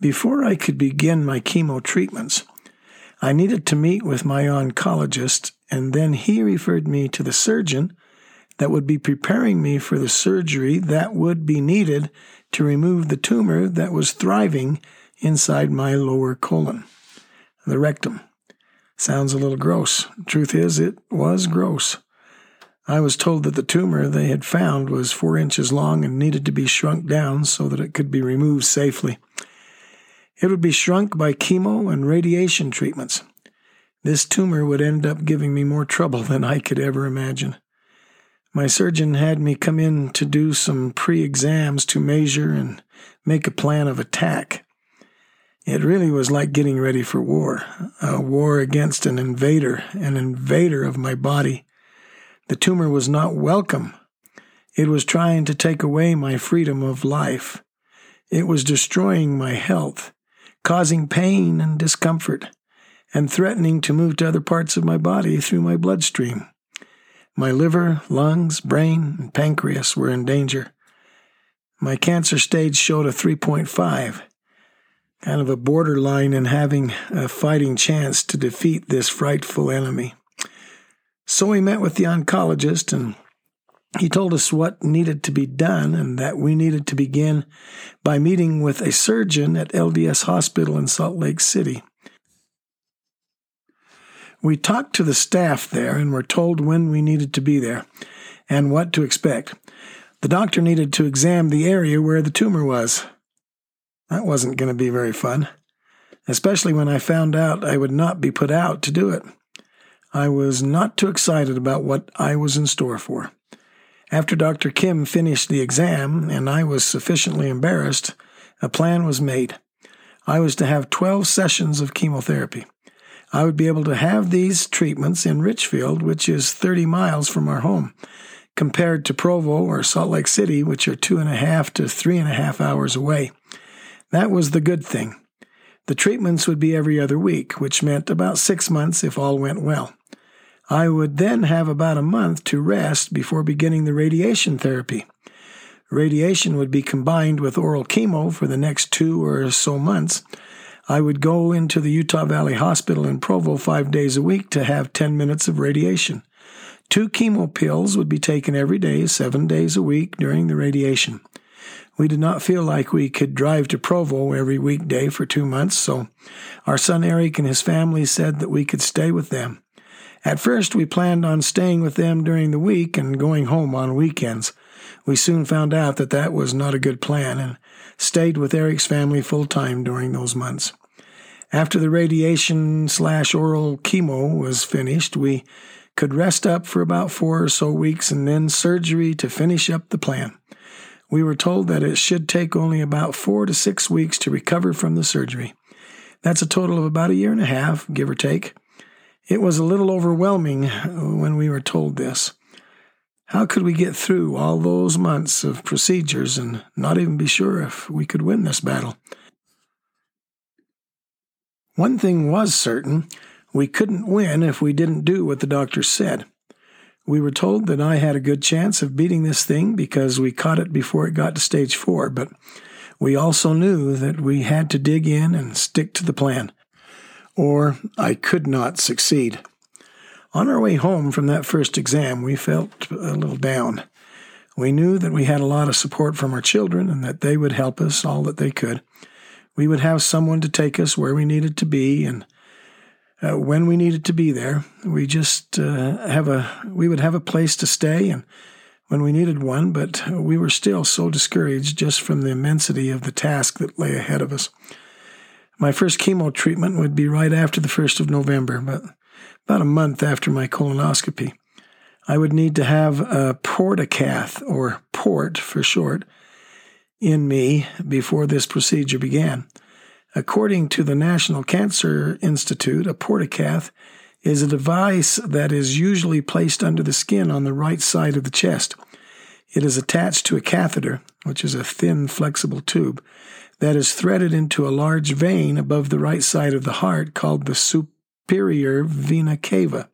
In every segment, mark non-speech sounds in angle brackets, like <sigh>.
Before I could begin my chemo treatments, I needed to meet with my oncologist, and then he referred me to the surgeon that would be preparing me for the surgery that would be needed to remove the tumor that was thriving inside my lower colon, the rectum. Sounds a little gross. Truth is, it was gross. I was told that the tumor they had found was four inches long and needed to be shrunk down so that it could be removed safely. It would be shrunk by chemo and radiation treatments. This tumor would end up giving me more trouble than I could ever imagine. My surgeon had me come in to do some pre exams to measure and make a plan of attack. It really was like getting ready for war a war against an invader, an invader of my body. The tumor was not welcome. It was trying to take away my freedom of life. It was destroying my health, causing pain and discomfort, and threatening to move to other parts of my body through my bloodstream. My liver, lungs, brain, and pancreas were in danger. My cancer stage showed a 3.5, kind of a borderline in having a fighting chance to defeat this frightful enemy. So we met with the oncologist and he told us what needed to be done and that we needed to begin by meeting with a surgeon at LDS Hospital in Salt Lake City. We talked to the staff there and were told when we needed to be there and what to expect. The doctor needed to examine the area where the tumor was. That wasn't going to be very fun, especially when I found out I would not be put out to do it. I was not too excited about what I was in store for. After Dr. Kim finished the exam and I was sufficiently embarrassed, a plan was made. I was to have 12 sessions of chemotherapy. I would be able to have these treatments in Richfield, which is 30 miles from our home, compared to Provo or Salt Lake City, which are two and a half to three and a half hours away. That was the good thing. The treatments would be every other week, which meant about six months if all went well. I would then have about a month to rest before beginning the radiation therapy. Radiation would be combined with oral chemo for the next two or so months. I would go into the Utah Valley Hospital in Provo five days a week to have 10 minutes of radiation. Two chemo pills would be taken every day, seven days a week during the radiation. We did not feel like we could drive to Provo every weekday for two months, so our son Eric and his family said that we could stay with them. At first, we planned on staying with them during the week and going home on weekends. We soon found out that that was not a good plan and stayed with Eric's family full time during those months. After the radiation slash oral chemo was finished, we could rest up for about four or so weeks and then surgery to finish up the plan. We were told that it should take only about four to six weeks to recover from the surgery. That's a total of about a year and a half, give or take. It was a little overwhelming uh, when we were told this. How could we get through all those months of procedures and not even be sure if we could win this battle? One thing was certain we couldn't win if we didn't do what the doctor said. We were told that I had a good chance of beating this thing because we caught it before it got to stage four, but we also knew that we had to dig in and stick to the plan or I could not succeed. On our way home from that first exam, we felt a little down. We knew that we had a lot of support from our children and that they would help us all that they could. We would have someone to take us where we needed to be and uh, when we needed to be there. We just uh, have a we would have a place to stay and when we needed one, but we were still so discouraged just from the immensity of the task that lay ahead of us. My first chemo treatment would be right after the 1st of November, but about a month after my colonoscopy. I would need to have a portacath, or port for short, in me before this procedure began. According to the National Cancer Institute, a portacath is a device that is usually placed under the skin on the right side of the chest. It is attached to a catheter, which is a thin, flexible tube, that is threaded into a large vein above the right side of the heart called the superior vena cava.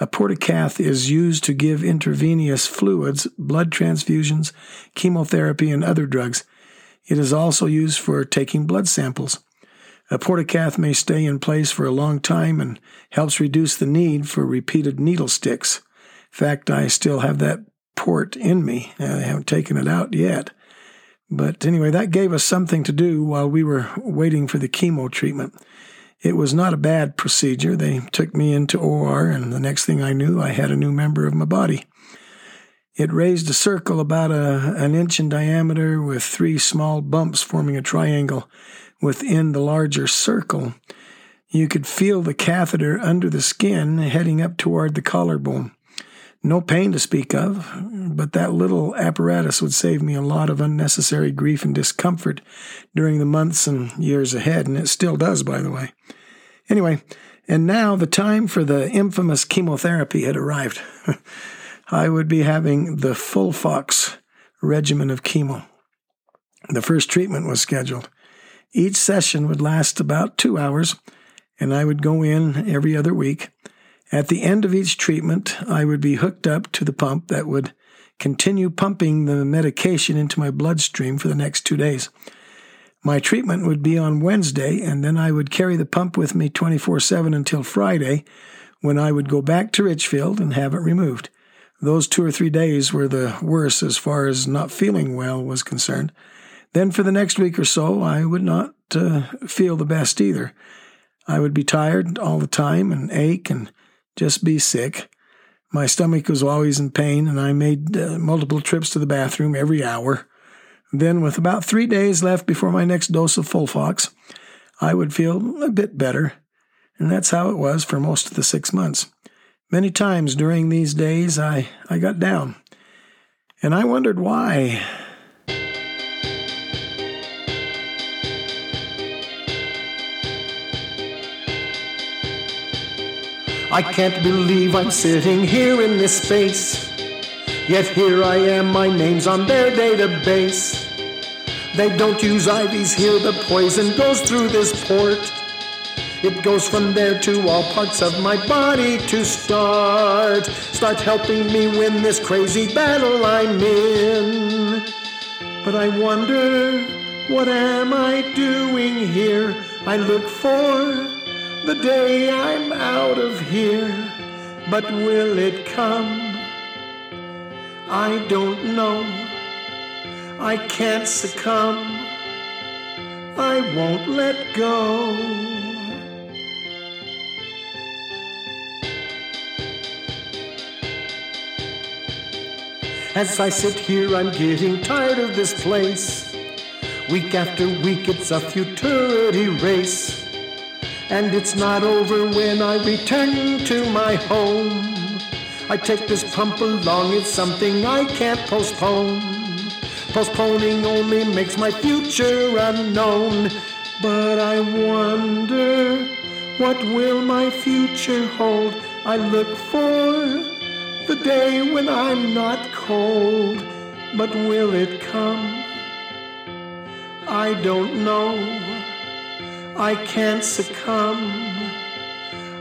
A portacath is used to give intravenous fluids, blood transfusions, chemotherapy, and other drugs. It is also used for taking blood samples. A portacath may stay in place for a long time and helps reduce the need for repeated needle sticks. In fact, I still have that port in me. I haven't taken it out yet. But anyway, that gave us something to do while we were waiting for the chemo treatment. It was not a bad procedure. They took me into OR, and the next thing I knew, I had a new member of my body. It raised a circle about a, an inch in diameter with three small bumps forming a triangle within the larger circle. You could feel the catheter under the skin heading up toward the collarbone. No pain to speak of, but that little apparatus would save me a lot of unnecessary grief and discomfort during the months and years ahead, and it still does, by the way. Anyway, and now the time for the infamous chemotherapy had arrived. <laughs> I would be having the FOLFOX regimen of chemo. The first treatment was scheduled. Each session would last about two hours, and I would go in every other week. At the end of each treatment, I would be hooked up to the pump that would continue pumping the medication into my bloodstream for the next two days. My treatment would be on Wednesday, and then I would carry the pump with me 24 7 until Friday, when I would go back to Richfield and have it removed. Those two or three days were the worst as far as not feeling well was concerned. Then for the next week or so, I would not uh, feel the best either. I would be tired all the time and ache and just be sick. My stomach was always in pain, and I made uh, multiple trips to the bathroom every hour. Then, with about three days left before my next dose of FOLFOX, I would feel a bit better, and that's how it was for most of the six months. Many times during these days, I, I got down, and I wondered why. I can't believe I'm sitting here in this space. Yet here I am, my name's on their database. They don't use IVs here, the poison goes through this port. It goes from there to all parts of my body to start. Start helping me win this crazy battle I'm in. But I wonder, what am I doing here? I look for the day I'm out of here, but will it come? I don't know. I can't succumb. I won't let go. As I sit here, I'm getting tired of this place. Week after week, it's a futility race. And it's not over when I return to my home. I take this pump along, it's something I can't postpone. Postponing only makes my future unknown. But I wonder, what will my future hold? I look for the day when I'm not cold. But will it come? I don't know. I can't succumb.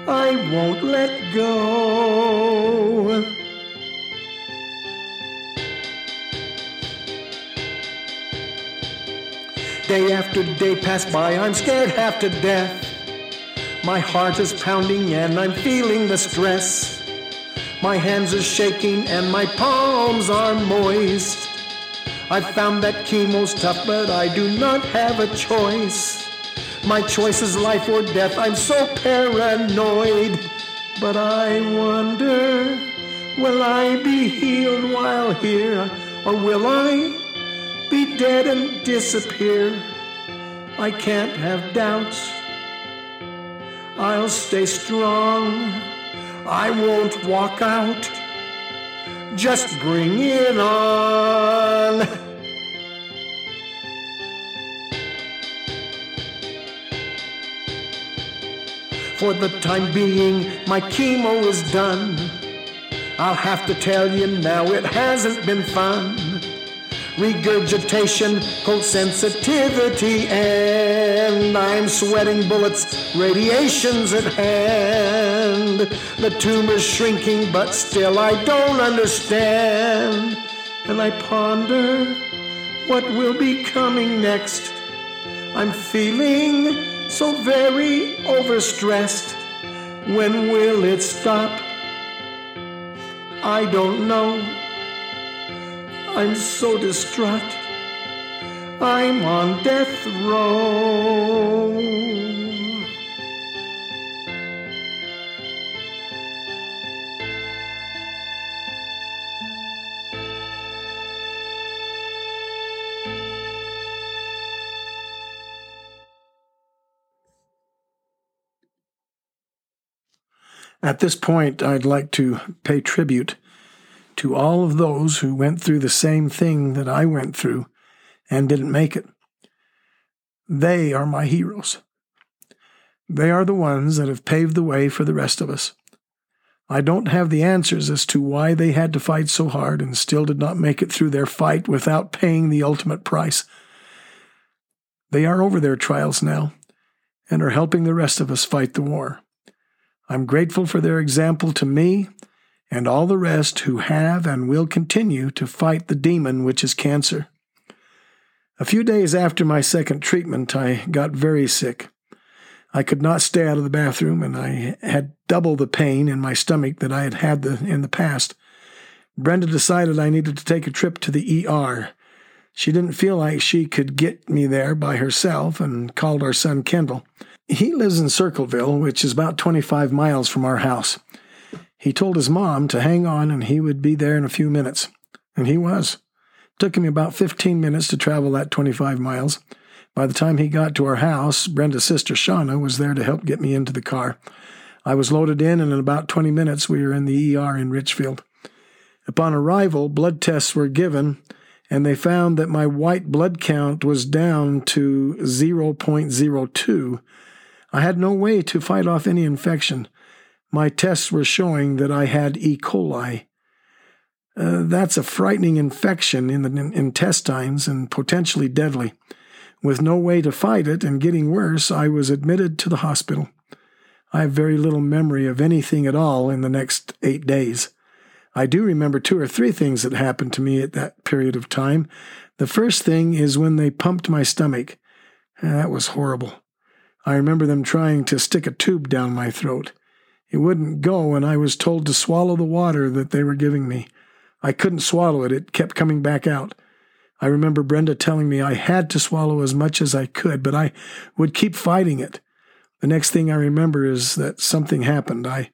I won't let go. Day after day pass by, I'm scared half to death. My heart is pounding and I'm feeling the stress. My hands are shaking and my palms are moist. I've found that chemo's tough, but I do not have a choice. My choice is life or death. I'm so paranoid. But I wonder, will I be healed while here? Or will I be dead and disappear? I can't have doubts. I'll stay strong. I won't walk out. Just bring it on. For the time being, my chemo is done. I'll have to tell you now, it hasn't been fun. Regurgitation, cold sensitivity, and I'm sweating bullets, radiation's at hand. The tumor's shrinking, but still I don't understand. And I ponder, what will be coming next. I'm feeling so very overstressed. When will it stop? I don't know. I'm so distraught. I'm on death row. At this point, I'd like to pay tribute to all of those who went through the same thing that I went through and didn't make it. They are my heroes. They are the ones that have paved the way for the rest of us. I don't have the answers as to why they had to fight so hard and still did not make it through their fight without paying the ultimate price. They are over their trials now and are helping the rest of us fight the war. I'm grateful for their example to me and all the rest who have and will continue to fight the demon which is cancer. A few days after my second treatment, I got very sick. I could not stay out of the bathroom, and I had double the pain in my stomach that I had had the, in the past. Brenda decided I needed to take a trip to the ER. She didn't feel like she could get me there by herself and called our son Kendall. He lives in Circleville, which is about 25 miles from our house. He told his mom to hang on and he would be there in a few minutes. And he was. It took him about 15 minutes to travel that 25 miles. By the time he got to our house, Brenda's sister Shauna was there to help get me into the car. I was loaded in, and in about 20 minutes, we were in the ER in Richfield. Upon arrival, blood tests were given, and they found that my white blood count was down to 0.02, I had no way to fight off any infection. My tests were showing that I had E. coli. Uh, that's a frightening infection in the intestines and potentially deadly. With no way to fight it and getting worse, I was admitted to the hospital. I have very little memory of anything at all in the next eight days. I do remember two or three things that happened to me at that period of time. The first thing is when they pumped my stomach. That was horrible. I remember them trying to stick a tube down my throat. It wouldn't go, and I was told to swallow the water that they were giving me. I couldn't swallow it, it kept coming back out. I remember Brenda telling me I had to swallow as much as I could, but I would keep fighting it. The next thing I remember is that something happened. I,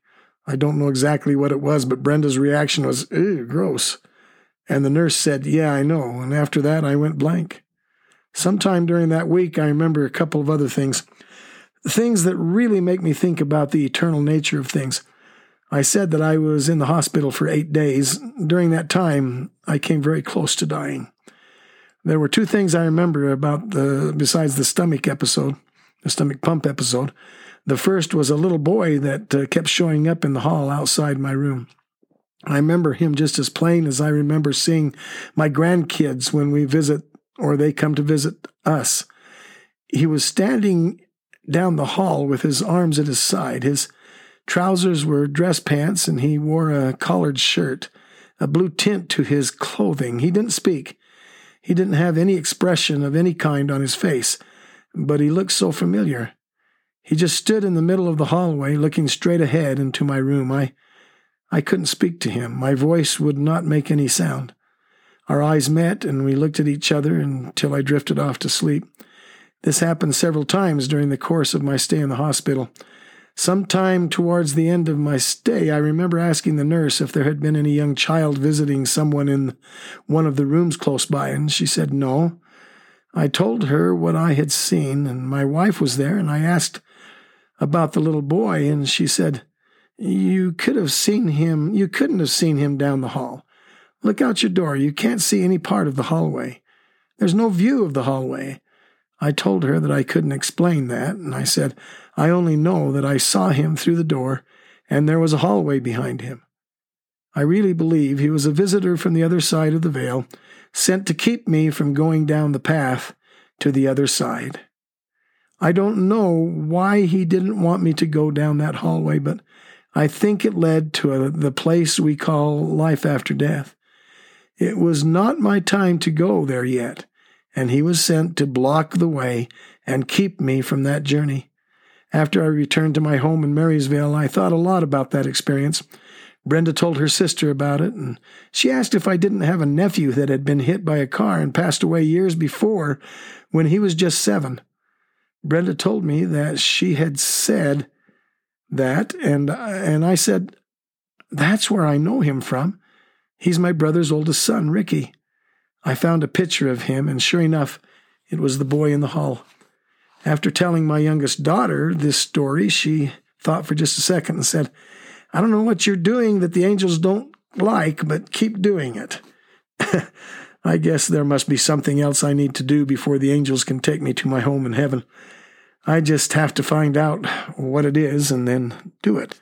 I don't know exactly what it was, but Brenda's reaction was, ew, gross. And the nurse said, Yeah, I know. And after that, I went blank. Sometime during that week, I remember a couple of other things things that really make me think about the eternal nature of things. I said that I was in the hospital for eight days. During that time, I came very close to dying. There were two things I remember about the besides the stomach episode, the stomach pump episode. The first was a little boy that uh, kept showing up in the hall outside my room. I remember him just as plain as I remember seeing my grandkids when we visit or they come to visit us. He was standing down the hall with his arms at his side. His trousers were dress pants, and he wore a collared shirt, a blue tint to his clothing. He didn't speak. He didn't have any expression of any kind on his face, but he looked so familiar. He just stood in the middle of the hallway, looking straight ahead into my room. I, I couldn't speak to him. My voice would not make any sound. Our eyes met, and we looked at each other until I drifted off to sleep. This happened several times during the course of my stay in the hospital. Sometime towards the end of my stay, I remember asking the nurse if there had been any young child visiting someone in one of the rooms close by, and she said no. I told her what I had seen, and my wife was there, and I asked about the little boy, and she said, You could have seen him, you couldn't have seen him down the hall. Look out your door, you can't see any part of the hallway. There's no view of the hallway. I told her that I couldn't explain that, and I said, I only know that I saw him through the door, and there was a hallway behind him. I really believe he was a visitor from the other side of the veil, sent to keep me from going down the path to the other side. I don't know why he didn't want me to go down that hallway, but I think it led to a, the place we call life after death. It was not my time to go there yet and he was sent to block the way and keep me from that journey. After I returned to my home in Marysvale, I thought a lot about that experience. Brenda told her sister about it, and she asked if I didn't have a nephew that had been hit by a car and passed away years before when he was just seven. Brenda told me that she had said that, and, and I said, That's where I know him from. He's my brother's oldest son, Ricky. I found a picture of him, and sure enough, it was the boy in the hall. After telling my youngest daughter this story, she thought for just a second and said, I don't know what you're doing that the angels don't like, but keep doing it. <laughs> I guess there must be something else I need to do before the angels can take me to my home in heaven. I just have to find out what it is and then do it.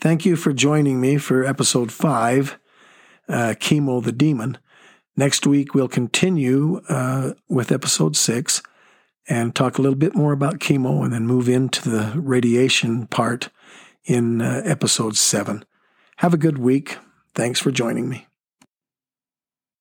Thank you for joining me for episode five, uh, Chemo the Demon. Next week, we'll continue uh, with episode six and talk a little bit more about chemo and then move into the radiation part in uh, episode seven. Have a good week. Thanks for joining me.